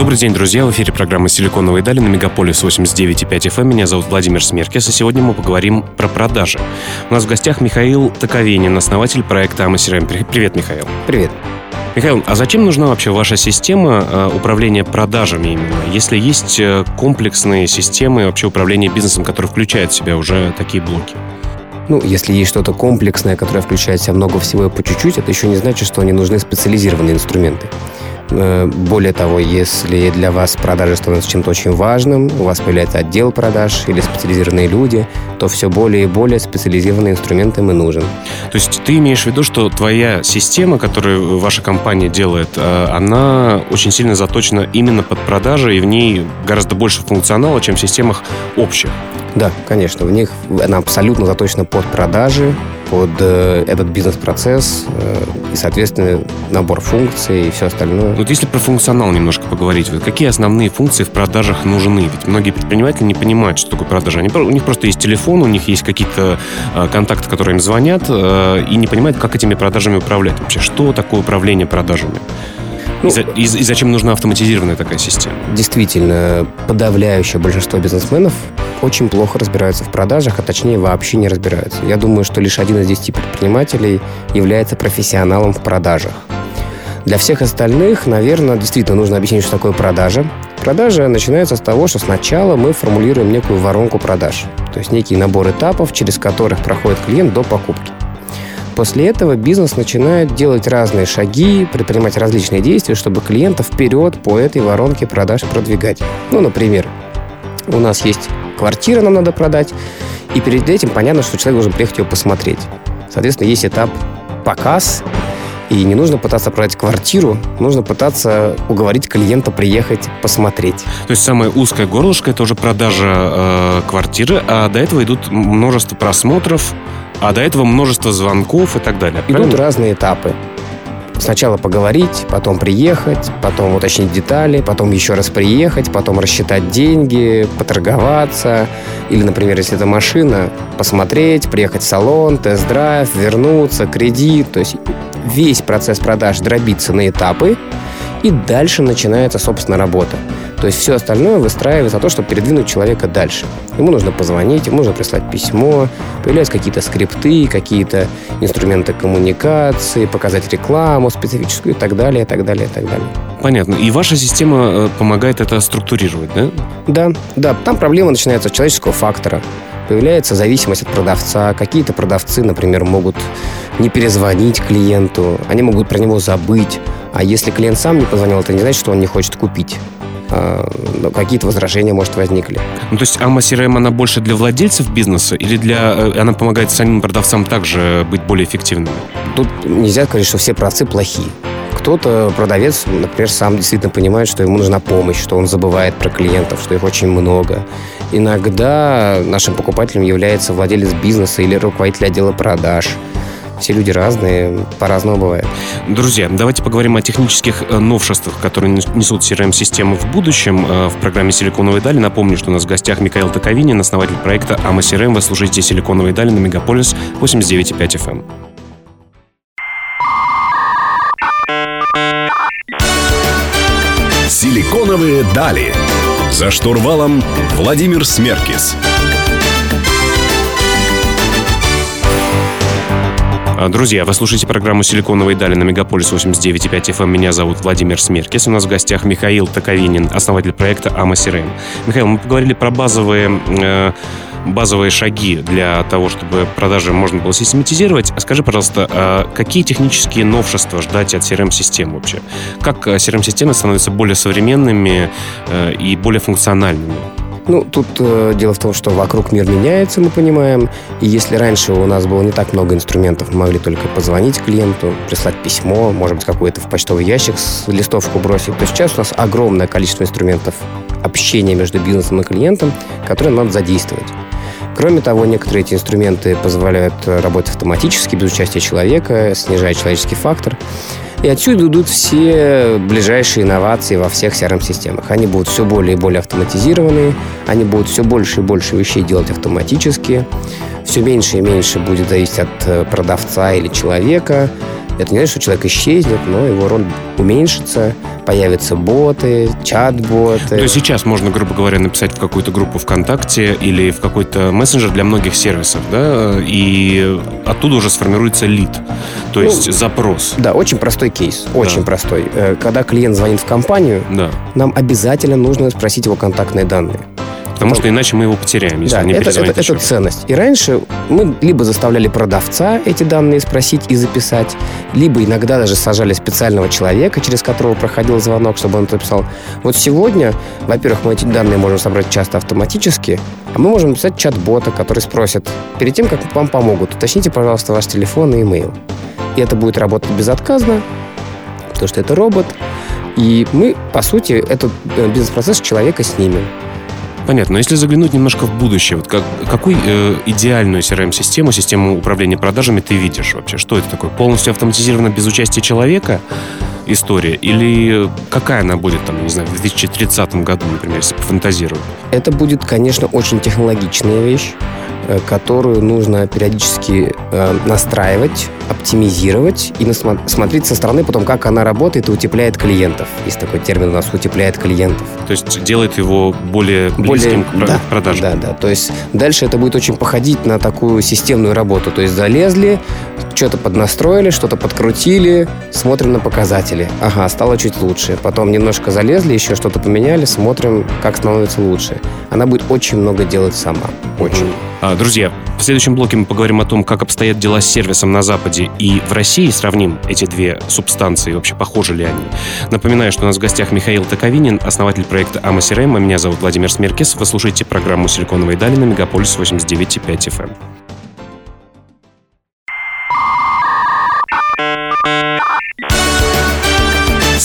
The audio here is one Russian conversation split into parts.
Добрый день, друзья. В эфире программы «Силиконовые дали» на Мегаполис 89,5 FM. Эм. Меня зовут Владимир Смеркис, и сегодня мы поговорим про продажи. У нас в гостях Михаил Таковенин, основатель проекта «Амасирем». Привет, Михаил. Привет. Михаил, а зачем нужна вообще ваша система э, управления продажами именно? Если есть э, комплексные системы вообще управления бизнесом, которые включают в себя уже такие блоки? Ну, если есть что-то комплексное, которое включает в себя много всего и по чуть-чуть, это еще не значит, что они нужны специализированные инструменты. Э, более того, если для вас продажи становятся чем-то очень важным, у вас появляется отдел продаж или специализированные люди, то все более и более специализированные инструменты им и нужен. То есть ты имеешь в виду, что твоя система, которую ваша компания делает, э, она очень сильно заточена именно под продажи, и в ней гораздо больше функционала, чем в системах общих? Да, конечно. В них она абсолютно заточена под продажи, под э, этот бизнес-процесс э, и, соответственно, набор функций и все остальное. Вот если про функционал немножко поговорить, вот какие основные функции в продажах нужны? Ведь многие предприниматели не понимают, что такое продажа. Они, у них просто есть телефон, у них есть какие-то э, контакты, которые им звонят, и не понимают, как этими продажами управлять вообще. Что такое управление продажами? Ну, и, за, и, и зачем нужна автоматизированная такая система? Действительно, подавляющее большинство бизнесменов очень плохо разбираются в продажах, а точнее вообще не разбираются. Я думаю, что лишь один из десяти предпринимателей является профессионалом в продажах. Для всех остальных, наверное, действительно нужно объяснить, что такое продажа. Продажа начинается с того, что сначала мы формулируем некую воронку продаж, то есть некий набор этапов, через которых проходит клиент до покупки. После этого бизнес начинает делать разные шаги, предпринимать различные действия, чтобы клиента вперед по этой воронке продаж продвигать. Ну, например, у нас есть квартира, нам надо продать, и перед этим понятно, что человек должен приехать ее посмотреть. Соответственно, есть этап показ, и не нужно пытаться продать квартиру, нужно пытаться уговорить клиента приехать посмотреть. То есть самое узкое горлышко это уже продажа э, квартиры, а до этого идут множество просмотров, а до этого множество звонков и так далее. Идут правильно? разные этапы. Сначала поговорить, потом приехать, потом уточнить детали, потом еще раз приехать, потом рассчитать деньги, поторговаться. Или, например, если это машина, посмотреть, приехать в салон, тест-драйв, вернуться, кредит. То есть весь процесс продаж дробится на этапы, и дальше начинается, собственно, работа. То есть все остальное выстраивается на то, чтобы передвинуть человека дальше. Ему нужно позвонить, ему нужно прислать письмо, появляются какие-то скрипты, какие-то инструменты коммуникации, показать рекламу специфическую и так далее, и так далее, и так далее. Понятно. И ваша система э, помогает это структурировать, да? Да, да. Там проблема начинается с человеческого фактора появляется зависимость от продавца. Какие-то продавцы, например, могут не перезвонить клиенту, они могут про него забыть. А если клиент сам не позвонил, это не значит, что он не хочет купить. А, какие-то возражения, может, возникли. Ну, то есть AMA CRM, она больше для владельцев бизнеса или для... Э, она помогает самим продавцам также быть более эффективными? Тут нельзя говорить, что все продавцы плохие. Кто-то, продавец, например, сам действительно понимает, что ему нужна помощь, что он забывает про клиентов, что их очень много. Иногда нашим покупателем является владелец бизнеса или руководитель отдела продаж – все люди разные, по-разному бывает. Друзья, давайте поговорим о технических э, новшествах, которые несут CRM-системы в будущем э, в программе «Силиконовые дали». Напомню, что у нас в гостях Михаил Таковинин, основатель проекта «Ама CRM». Вы слушаете «Силиконовые дали» на Мегаполис 89,5 FM. «Силиконовые дали». За штурвалом Владимир Смеркис. Друзья, вы слушаете программу «Силиконовые дали» на Мегаполис 89.5 FM. Эм. Меня зовут Владимир Смеркис. У нас в гостях Михаил Таковинин, основатель проекта «Ама CRM». Михаил, мы поговорили про базовые э, базовые шаги для того, чтобы продажи можно было систематизировать. А скажи, пожалуйста, а какие технические новшества ждать от CRM-систем вообще? Как CRM-системы становятся более современными э, и более функциональными? Ну, тут э, дело в том, что вокруг мир меняется, мы понимаем. И если раньше у нас было не так много инструментов, мы могли только позвонить клиенту, прислать письмо, может быть, какой-то в почтовый ящик с листовку бросить, то сейчас у нас огромное количество инструментов общения между бизнесом и клиентом, которые надо задействовать. Кроме того, некоторые эти инструменты позволяют работать автоматически, без участия человека, снижая человеческий фактор. И отсюда идут все ближайшие инновации во всех CRM-системах. Они будут все более и более автоматизированные, они будут все больше и больше вещей делать автоматически, все меньше и меньше будет зависеть от э, продавца или человека, это не значит, что человек исчезнет, но его роль уменьшится, появятся боты, чат-боты. То есть сейчас можно, грубо говоря, написать в какую-то группу ВКонтакте или в какой-то мессенджер для многих сервисов, да, и оттуда уже сформируется лид, то есть ну, запрос. Да, очень простой кейс, очень да. простой. Э, когда клиент звонит в компанию, да. нам обязательно нужно спросить его контактные данные. Потому что иначе мы его потеряем, если да, не это, это, это ценность. И раньше мы либо заставляли продавца эти данные спросить и записать, либо иногда даже сажали специального человека, через которого проходил звонок, чтобы он это писал. Вот сегодня, во-первых, мы эти данные можем собрать часто автоматически, а мы можем написать чат-бота, который спросит, перед тем, как вам помогут, уточните, пожалуйста, ваш телефон и имейл. И это будет работать безотказно, потому что это робот. И мы, по сути, этот э, бизнес-процесс человека снимем. Понятно. Но если заглянуть немножко в будущее, вот как, какую э, идеальную CRM-систему, систему управления продажами ты видишь вообще? Что это такое? Полностью автоматизировано без участия человека история? Или какая она будет, там, не знаю, в 2030 году, например, если пофантазировать? Это будет, конечно, очень технологичная вещь. Э, которую нужно периодически э, настраивать, оптимизировать и смотреть со стороны потом, как она работает и утепляет клиентов. Есть такой термин у нас «утепляет клиентов». То есть делает его более близким более, к да, продажам. Да, да. То есть дальше это будет очень походить на такую системную работу. То есть залезли, что-то поднастроили, что-то подкрутили, смотрим на показатели. Ага, стало чуть лучше. Потом немножко залезли, еще что-то поменяли, смотрим, как становится лучше. Она будет очень много делать сама. Очень. А, друзья, в следующем блоке мы поговорим о том, как обстоят дела с сервисом на Западе и в России. Сравним эти две субстанции, вообще похожи ли они. Напоминаю, что у нас в гостях Михаил Таковинин, основатель проекта Амасирем. А меня зовут Владимир Смеркис. Вы слушаете программу «Силиконовые дали» на Мегаполис 89,5 FM.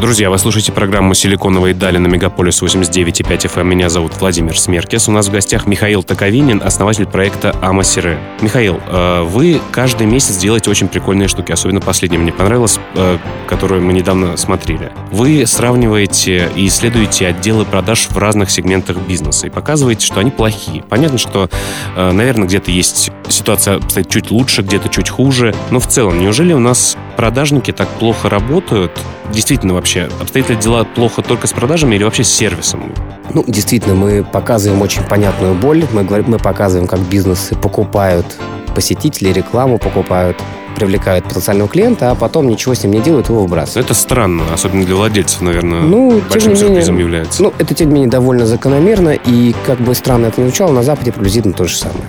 Друзья, вы слушаете программу «Силиконовые дали» на Мегаполис 89.5 FM. Эм. Меня зовут Владимир Смеркес. У нас в гостях Михаил Таковинин, основатель проекта Амасире. Михаил, э, вы каждый месяц делаете очень прикольные штуки. Особенно последняя мне понравилась, э, которую мы недавно смотрели. Вы сравниваете и исследуете отделы продаж в разных сегментах бизнеса и показываете, что они плохие. Понятно, что, э, наверное, где-то есть ситуация обстоит чуть лучше, где-то чуть хуже. Но в целом, неужели у нас продажники так плохо работают? Действительно, вообще? Обстоят ли дела плохо только с продажами или вообще с сервисом? Ну, действительно, мы показываем очень понятную боль. Мы, мы показываем, как бизнесы покупают посетителей, рекламу покупают, привлекают потенциального клиента, а потом ничего с ним не делают, его выбрасывают. Это странно, особенно для владельцев, наверное, ну, большим сюрпризом менее, является. Ну, это, тем не менее, довольно закономерно, и, как бы странно это ни звучало, на Западе приблизительно то же самое.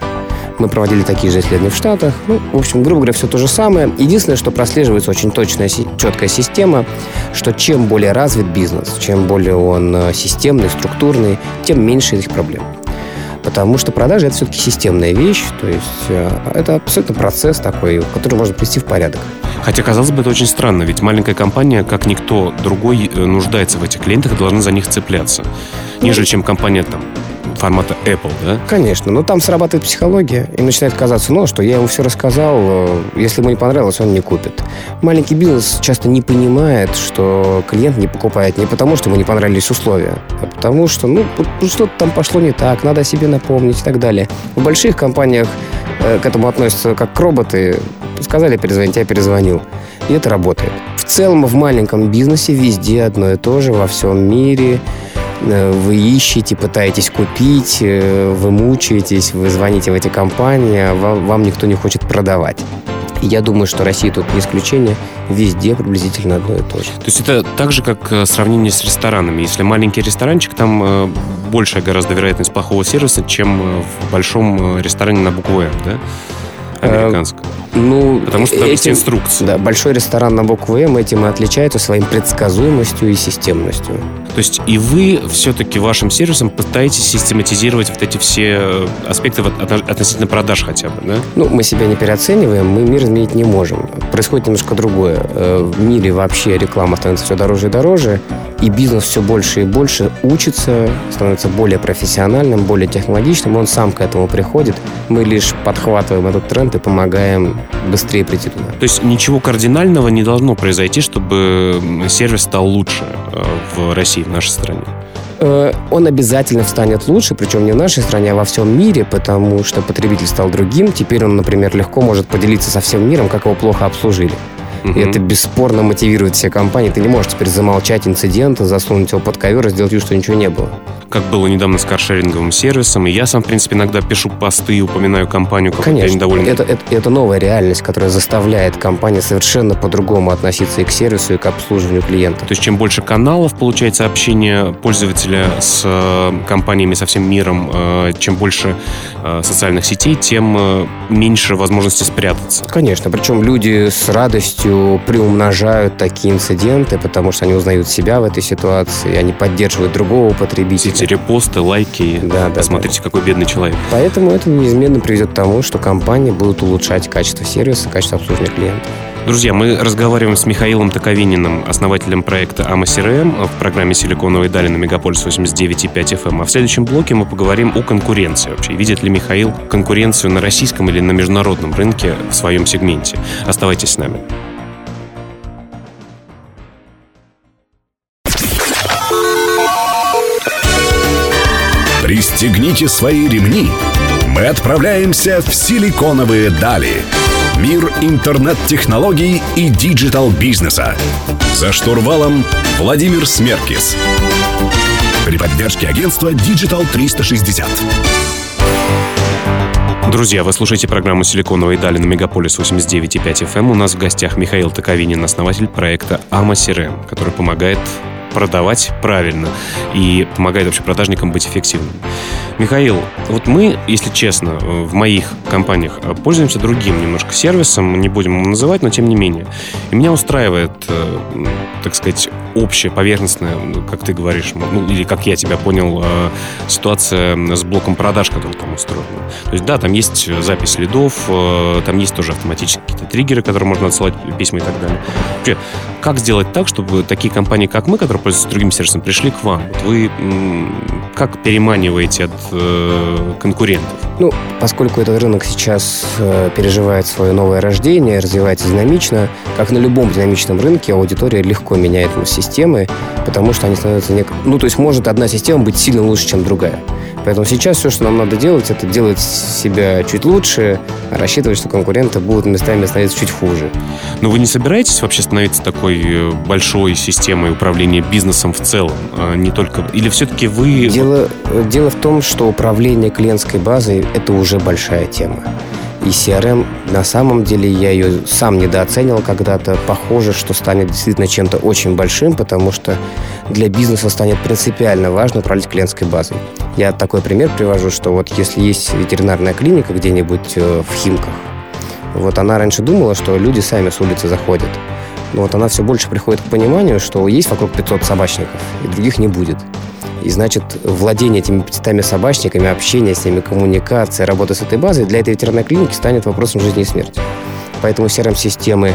Мы проводили такие же исследования в Штатах. Ну, в общем, грубо говоря, все то же самое. Единственное, что прослеживается очень точная, четкая система, что чем более развит бизнес, чем более он э, системный, структурный, тем меньше этих проблем. Потому что продажи это все-таки системная вещь, то есть э, это абсолютно процесс такой, который можно привести в порядок. Хотя, казалось бы, это очень странно, ведь маленькая компания, как никто другой, э, нуждается в этих клиентах и должна за них цепляться, нежели чем компания там формата Apple, да? Конечно, но там срабатывает психология и начинает казаться, ну, что я ему все рассказал, э, если ему не понравилось, он не купит. Маленький бизнес часто не понимает, что клиент не покупает не потому, что ему не понравились условия, а потому что, ну, что-то там пошло не так, надо о себе напомнить и так далее. В больших компаниях э, к этому относятся как к роботы. Сказали перезвонить, я перезвонил. И это работает. В целом в маленьком бизнесе везде одно и то же, во всем мире – вы ищете, пытаетесь купить, э, вы мучаетесь, вы звоните в эти компании, а вам, вам никто не хочет продавать. Я думаю, что Россия тут не исключение. Везде приблизительно одно и то же. То есть это так же, как э, сравнение с ресторанами. Если маленький ресторанчик, там большая гораздо вероятность плохого сервиса, чем в большом ресторане на букву «М», да? американское? Ну, Потому что там есть инструкция. Да, большой ресторан на букву М этим и отличается своим предсказуемостью и системностью. То есть и вы все-таки вашим сервисом пытаетесь систематизировать вот эти все аспекты относительно продаж хотя бы, да? Ну, мы себя не переоцениваем, мы мир изменить не можем. Происходит немножко другое. Э, в мире вообще реклама становится все дороже и дороже, и бизнес все больше и больше учится, становится более профессиональным, более технологичным, он сам к этому приходит. Мы лишь подхватываем этот тренд и помогаем быстрее прийти туда. То есть ничего кардинального не должно произойти, чтобы сервис стал лучше э, в России, в нашей стране? Э, он обязательно станет лучше, причем не в нашей стране, а во всем мире, потому что потребитель стал другим. Теперь он, например, легко может поделиться со всем миром, как его плохо обслужили. Угу. И это бесспорно мотивирует все компании. Ты не можешь теперь замолчать инцидент, засунуть его под ковер и сделать вид, что ничего не было как было недавно с каршеринговым сервисом. И я сам, в принципе, иногда пишу посты и упоминаю компанию, как Конечно, я недоволен. Это, это, это новая реальность, которая заставляет компании совершенно по-другому относиться и к сервису, и к обслуживанию клиента. То есть чем больше каналов получается общение пользователя с э, компаниями, со всем миром, э, чем больше э, социальных сетей, тем меньше возможности спрятаться. Конечно, причем люди с радостью приумножают такие инциденты, потому что они узнают себя в этой ситуации, они поддерживают другого потребителя эти репосты, лайки. Да, да. Посмотрите, да. какой бедный человек. Поэтому это неизменно приведет к тому, что компании будут улучшать качество сервиса, качество обслуживания клиентов. Друзья, мы разговариваем с Михаилом Таковининым, основателем проекта AMA CRM в программе «Силиконовые дали» на Мегаполис 89,5 FM. Эм. А в следующем блоке мы поговорим о конкуренции вообще. Видит ли Михаил конкуренцию на российском или на международном рынке в своем сегменте? Оставайтесь с нами. Пристегните свои ремни. Мы отправляемся в силиконовые дали. Мир интернет-технологий и digital-бизнеса. За штурвалом Владимир Смеркис. При поддержке агентства Digital 360. Друзья, вы слушаете программу «Силиконовые дали» на Мегаполис 89,5 FM. Эм. У нас в гостях Михаил Таковинин, основатель проекта AMA CRM, который помогает продавать правильно и помогает вообще продажникам быть эффективными. Михаил, вот мы, если честно, в моих компаниях пользуемся другим немножко сервисом, не будем его называть, но тем не менее. И меня устраивает, э, так сказать, общая, поверхностная, как ты говоришь, ну, или как я тебя понял, э, ситуация с блоком продаж, который там устроен. То есть, да, там есть запись следов, э, там есть тоже автоматические какие-то триггеры, которые можно отсылать письма и так далее. Вообще, как сделать так, чтобы такие компании, как мы, которые пользуются другим сервисом, пришли к вам? Вот вы как переманиваете от э, конкурентов? Ну, поскольку этот рынок сейчас э, переживает свое новое рождение, развивается динамично, как на любом динамичном рынке, аудитория легко меняет системы, потому что они становятся... Нек... Ну, то есть может одна система быть сильно лучше, чем другая. Поэтому сейчас все, что нам надо делать, это делать себя чуть лучше, а рассчитывать, что конкуренты будут местами становиться чуть хуже. Но вы не собираетесь вообще становиться такой э, большой системой управления бизнесом в целом? А не только... Или все-таки вы... Дело, дело в том, что управление клиентской базой – это уже большая тема. И CRM, на самом деле, я ее сам недооценил когда-то. Похоже, что станет действительно чем-то очень большим, потому что для бизнеса станет принципиально важно управлять клиентской базой. Я такой пример привожу, что вот если есть ветеринарная клиника где-нибудь э, в Химках, вот она раньше думала, что люди сами с улицы заходят. Но вот она все больше приходит к пониманию, что есть вокруг 500 собачников, и других не будет. И значит, владение этими 500 собачниками, общение с ними, коммуникация, работа с этой базой для этой ветеринарной клиники станет вопросом жизни и смерти. Поэтому CRM-системы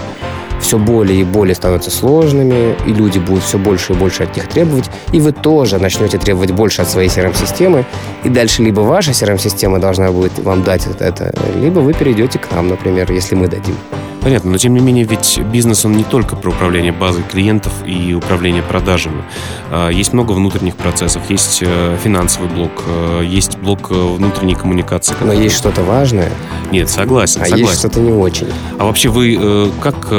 все более и более становятся сложными, и люди будут все больше и больше от них требовать, и вы тоже начнете требовать больше от своей CRM-системы, и дальше либо ваша CRM-система должна будет вам дать это, либо вы перейдете к нам, например, если мы дадим. Понятно, но тем не менее, ведь бизнес, он не только про управление базой клиентов и управление продажами. А, есть много внутренних процессов, есть э, финансовый блок, э, есть блок э, внутренней коммуникации. Но есть что-то важное. Нет, согласен, а согласен. есть что-то не очень. А вообще вы как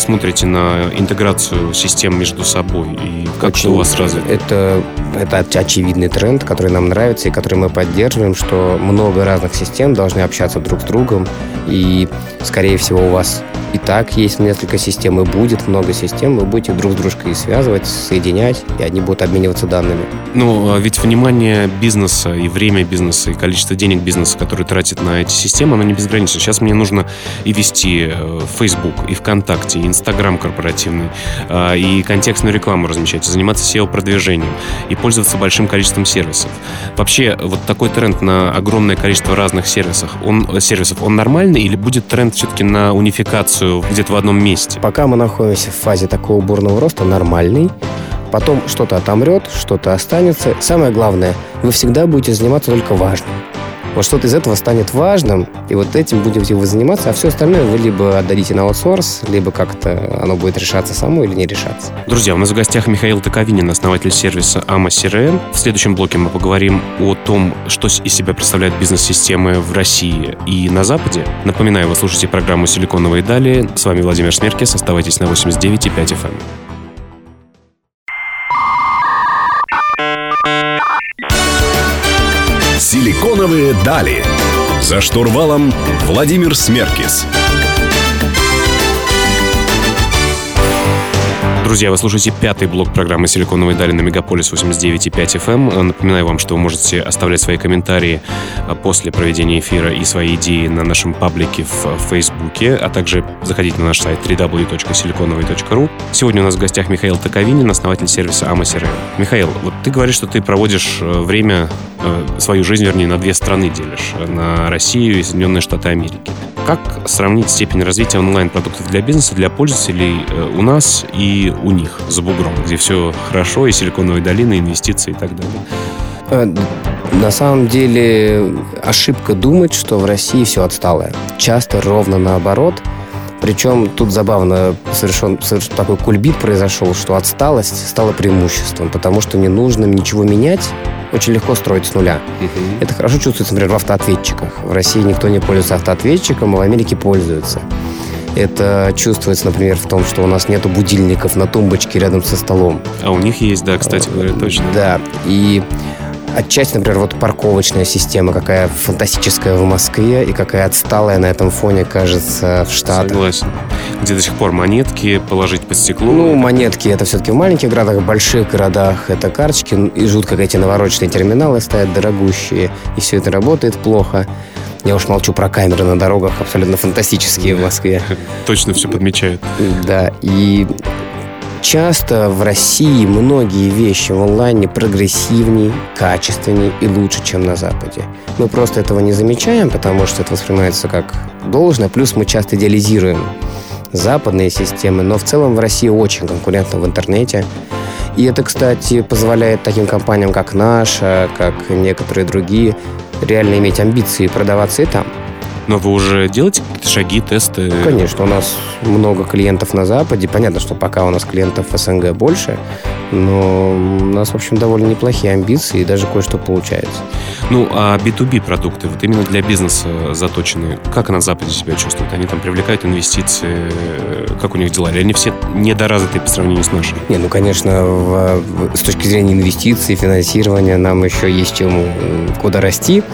смотрите на интеграцию систем между собой? И как очень, это у вас развито? Это, это очевидный тренд, который нам нравится и который мы поддерживаем, что много разных систем должны общаться друг с другом. И, скорее всего, у вас и так есть несколько систем, и будет много систем, вы будете друг с дружкой связывать, соединять, и они будут обмениваться данными. Ну, а ведь внимание бизнеса и время бизнеса, и количество денег бизнеса, который тратит на эти системы, оно не безгранично. Сейчас мне нужно и вести э, Facebook, и ВКонтакте, и Инстаграм корпоративный, а, и контекстную рекламу размещать, и заниматься SEO-продвижением, и пользоваться большим количеством сервисов. Вообще, вот такой тренд на огромное количество разных сервисов, он, сервисов, он нормальный или будет тренд все-таки на унификацию где-то в одном месте? Пока мы находимся в фазе такого бурного роста, нормальный. Потом что-то отомрет, что-то останется. Самое главное, вы всегда будете заниматься только важным. Вот что-то из этого станет важным, и вот этим будете вы заниматься, а все остальное вы либо отдадите на аутсорс, либо как-то оно будет решаться само или не решаться. Друзья, у нас в гостях Михаил Токовинин, основатель сервиса AMA CRM. В следующем блоке мы поговорим о том, что из себя представляют бизнес-системы в России и на Западе. Напоминаю, вы слушаете программу «Силиконовые дали». С вами Владимир Смеркис. Оставайтесь на 89,5 FM. «Силиконовые дали». За штурвалом Владимир Смеркис. Друзья, вы слушаете пятый блок программы «Силиконовые дали» на Мегаполис 89.5 FM. Эм. Напоминаю вам, что вы можете оставлять свои комментарии а, после проведения эфира и свои идеи на нашем паблике в Фейсбуке, а также заходить на наш сайт www.siliconovый.ru. Сегодня у нас в гостях Михаил Токовинин, основатель сервиса AmaCRM. Михаил, вот ты говоришь, что ты проводишь э, время, э, свою жизнь, вернее, на две страны делишь, на Россию и Соединенные Штаты Америки. Как сравнить степень развития онлайн-продуктов для бизнеса, для пользователей э, у нас и у них за бугром, где все хорошо, и силиконовые долины, инвестиции и так далее? Э, на самом деле ошибка думать, что в России все отсталое. Часто ровно наоборот. Причем тут забавно совершен, совершен такой кульбит произошел, что отсталость стала преимуществом, потому что не нужно ничего менять, очень легко строить с нуля. Uh-huh. Это хорошо чувствуется, например, в автоответчиках. В России никто не пользуется автоответчиком, а в Америке пользуются. Это чувствуется, например, в том, что у нас нету будильников на тумбочке рядом со столом. А у них есть, да, кстати говоря, точно. Да, и Отчасти, например, вот парковочная система, какая фантастическая в Москве и какая отсталая на этом фоне кажется в Штатах. Согласен. Где до сих пор монетки положить под стекло. Ну, монетки это все-таки в маленьких городах, в больших городах это карточки. И жутко, как эти навороченные терминалы стоят дорогущие, и все это работает плохо. Я уж молчу про камеры на дорогах, абсолютно фантастические в Москве. Точно все подмечают. Да, и часто в России многие вещи в онлайне прогрессивнее, качественнее и лучше, чем на Западе. Мы просто этого не замечаем, потому что это воспринимается как должное, плюс мы часто идеализируем западные системы, но в целом в России очень конкурентно в интернете. И это, кстати, позволяет таким компаниям, как наша, как некоторые другие, реально иметь амбиции продаваться и там. Но вы уже делаете какие-то шаги, тесты? Конечно, у нас много клиентов на Западе. Понятно, что пока у нас клиентов в СНГ больше, но у нас, в общем, довольно неплохие амбиции и даже кое-что получается. Ну, а B2B продукты, вот именно для бизнеса заточены, как на Западе себя чувствуют? Они там привлекают инвестиции, как у них дела? Или они все недоразвитые по сравнению с нашими? Не, ну, конечно, в, с точки зрения инвестиций, финансирования нам еще есть чему куда расти.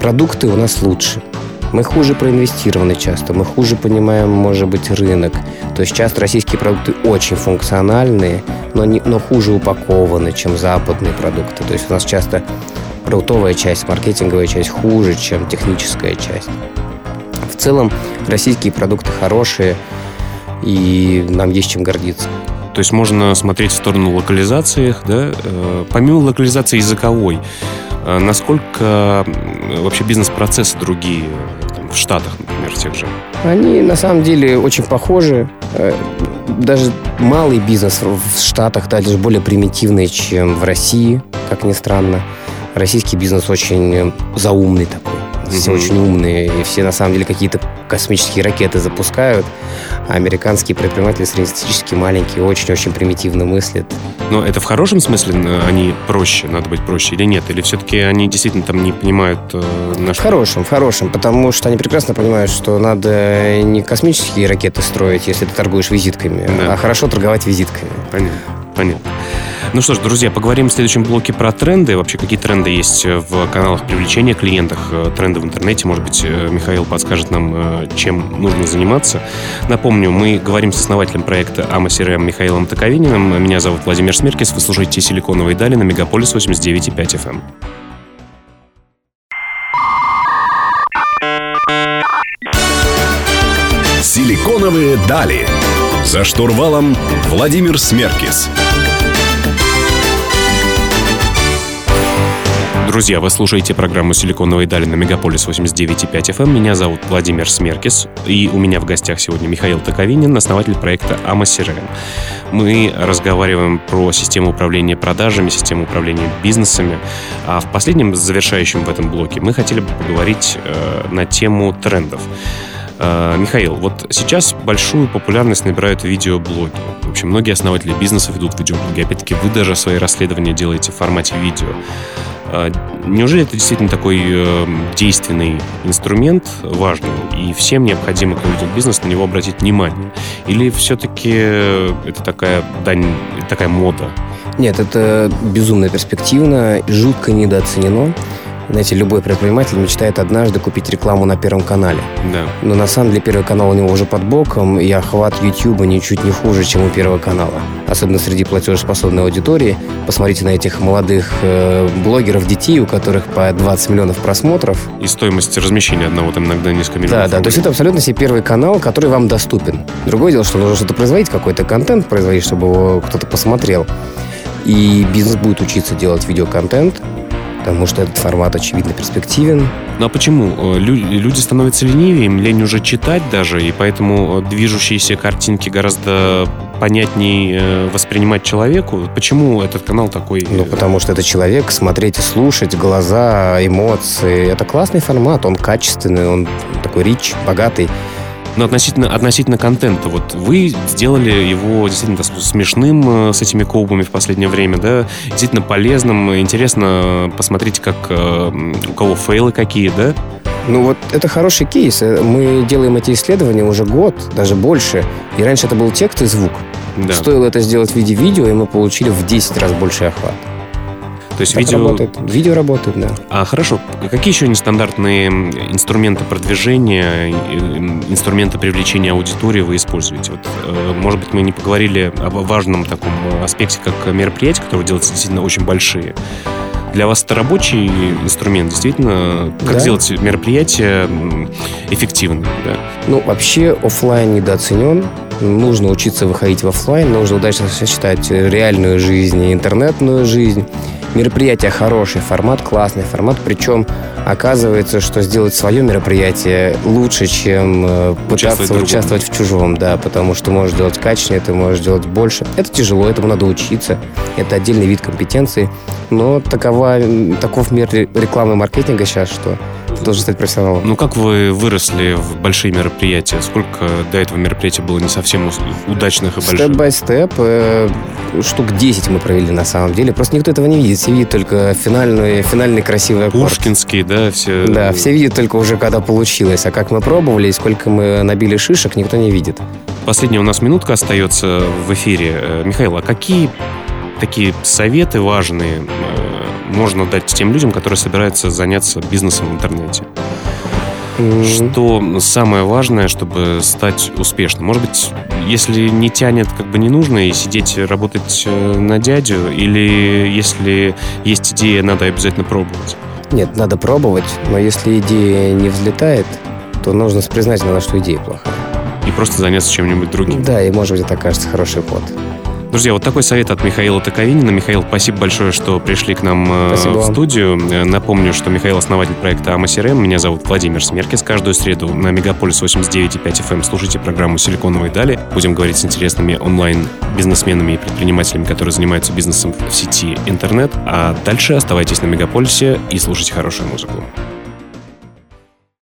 Продукты у нас лучше. Мы хуже проинвестированы часто, мы хуже понимаем, может быть, рынок. То есть часто российские продукты очень функциональные, но, не, но хуже упакованы, чем западные продукты. То есть у нас часто продуктовая часть, маркетинговая часть хуже, чем техническая часть. В целом российские продукты хорошие, и нам есть чем гордиться. То есть можно смотреть в сторону локализации, да? Э, помимо локализации языковой, насколько вообще бизнес-процессы другие там, в Штатах, например, тех же? Они на самом деле очень похожи. Э, даже малый бизнес в Штатах даже более примитивный, чем в России, как ни странно. Российский бизнес очень заумный такой все очень умные, и все на самом деле какие-то космические ракеты запускают, а американские предприниматели среднестатистически маленькие, очень-очень примитивно мыслят. Но это в хорошем смысле они проще, надо быть проще или нет? Или все-таки они действительно там не понимают э, наш... В хорошем, в хорошем, потому что они прекрасно понимают, что надо не космические ракеты строить, если ты торгуешь визитками, да. а хорошо торговать визитками. Понятно, понятно. Ну что ж, друзья, поговорим в следующем блоке про тренды. Вообще, какие тренды есть в каналах привлечения клиентов, э, тренды в интернете. Может быть, э, Михаил подскажет нам, э, чем нужно заниматься. Напомню, мы говорим с основателем проекта AMA CRM Михаилом Таковининым. Меня зовут Владимир Смеркис. Вы слушаете «Силиконовые дали» на Мегаполис 89,5 FM. «Силиконовые дали». За штурвалом Владимир Смеркис. Друзья, вы слушаете программу «Силиконовые дали» на Мегаполис 89.5 FM. Эм. Меня зовут Владимир Смеркис, и у меня в гостях сегодня Михаил Таковинин, основатель проекта AmaCRM. Мы разговариваем про систему управления продажами, систему управления бизнесами. А в последнем завершающем в этом блоке мы хотели бы поговорить э, на тему трендов. Э, Михаил, вот сейчас большую популярность набирают видеоблоги. В общем, многие основатели бизнеса ведут видеоблоги. Опять-таки, вы даже свои расследования делаете в формате видео. Э, неужели это действительно такой э, действенный инструмент, важный, и всем необходимо, кто ведет бизнес, на него обратить внимание? Или все-таки это такая дань, такая мода? Нет, это безумно перспективно, жутко недооценено. Знаете, любой предприниматель мечтает однажды купить рекламу на Первом канале. Да. Но на самом деле Первый канал у него уже под боком, и охват YouTube ничуть не хуже, чем у Первого канала. Особенно среди платежеспособной аудитории. Посмотрите на этих молодых э, блогеров, детей, у которых по 20 миллионов просмотров. И стоимость размещения одного там иногда несколько миллионов. Да, да, то есть это абсолютно себе Первый канал, который вам доступен. Другое дело, что нужно что-то производить, какой-то контент производить, чтобы его кто-то посмотрел. И бизнес будет учиться делать видеоконтент, потому что этот формат, очевидно, перспективен. Ну а почему? Э, люди становятся ленивее, им лень уже читать даже, и поэтому э, движущиеся картинки гораздо понятнее э, воспринимать человеку. Почему этот канал такой? Ну, потому что это человек, смотреть и слушать, глаза, эмоции. Это классный формат, он качественный, он такой рич, богатый. Но относительно, относительно контента, вот вы сделали его действительно смешным э, с этими коубами в последнее время, да, действительно полезным, интересно посмотреть, как э, у кого фейлы какие, да? Ну вот это хороший кейс. Э, мы делаем эти исследования уже год, даже больше. И раньше это был текст и звук. Да. Стоило это сделать в виде видео, и мы получили в 10 раз больше охват. То есть видео... Работает. Видео работает, да. А хорошо, какие еще нестандартные инструменты продвижения, инструменты привлечения аудитории вы используете? Вот, э, может быть, мы не поговорили об важном таком аспекте, как мероприятия, которые делаются действительно очень большие. Для вас это рабочий инструмент, действительно, как да. сделать мероприятие эффективным, да? Ну, вообще офлайн недооценен. Нужно учиться выходить в офлайн, нужно удачно сочетать реальную жизнь и интернетную жизнь мероприятие хороший, формат классный, формат, причем оказывается, что сделать свое мероприятие лучше, чем э, пытаться участвовать, участвовать в чужом, да, потому что можешь делать качественнее, ты можешь делать больше. Это тяжело, этому надо учиться, это отдельный вид компетенции, но такова, таков мир рекламы и маркетинга сейчас, что должен стать профессионалом. Ну, как вы выросли в большие мероприятия? Сколько до этого мероприятия было не совсем удачных и больших? Step-by-step. Э, штук 10 мы провели на самом деле. Просто никто этого не видит. Все видят только финальный, финальный красивый аккорд. Пушкинский, да? Все... Да, все видят только уже, когда получилось. А как мы пробовали и сколько мы набили шишек, никто не видит. Последняя у нас минутка остается в эфире. Э, Михаил, а какие такие советы важные э, можно дать тем людям, которые собираются заняться бизнесом в интернете? Что самое важное, чтобы стать успешным? Может быть, если не тянет, как бы не нужно и сидеть работать э, на дядю, или если есть идея, надо обязательно пробовать? Нет, надо пробовать, но если идея не взлетает, то нужно признать, что идея плохая. И просто заняться чем-нибудь другим. Да, и может быть это окажется хороший ход. Друзья, вот такой совет от Михаила Таковинина. Михаил, спасибо большое, что пришли к нам э, спасибо в студию. Э, напомню, что Михаил основатель проекта AmaCRM. Меня зовут Владимир Смеркис. Каждую среду на Мегаполис 89.5 FM эм слушайте программу «Силиконовые дали». Будем говорить с интересными онлайн-бизнесменами и предпринимателями, которые занимаются бизнесом в сети интернет. А дальше оставайтесь на Мегаполисе и слушайте хорошую музыку.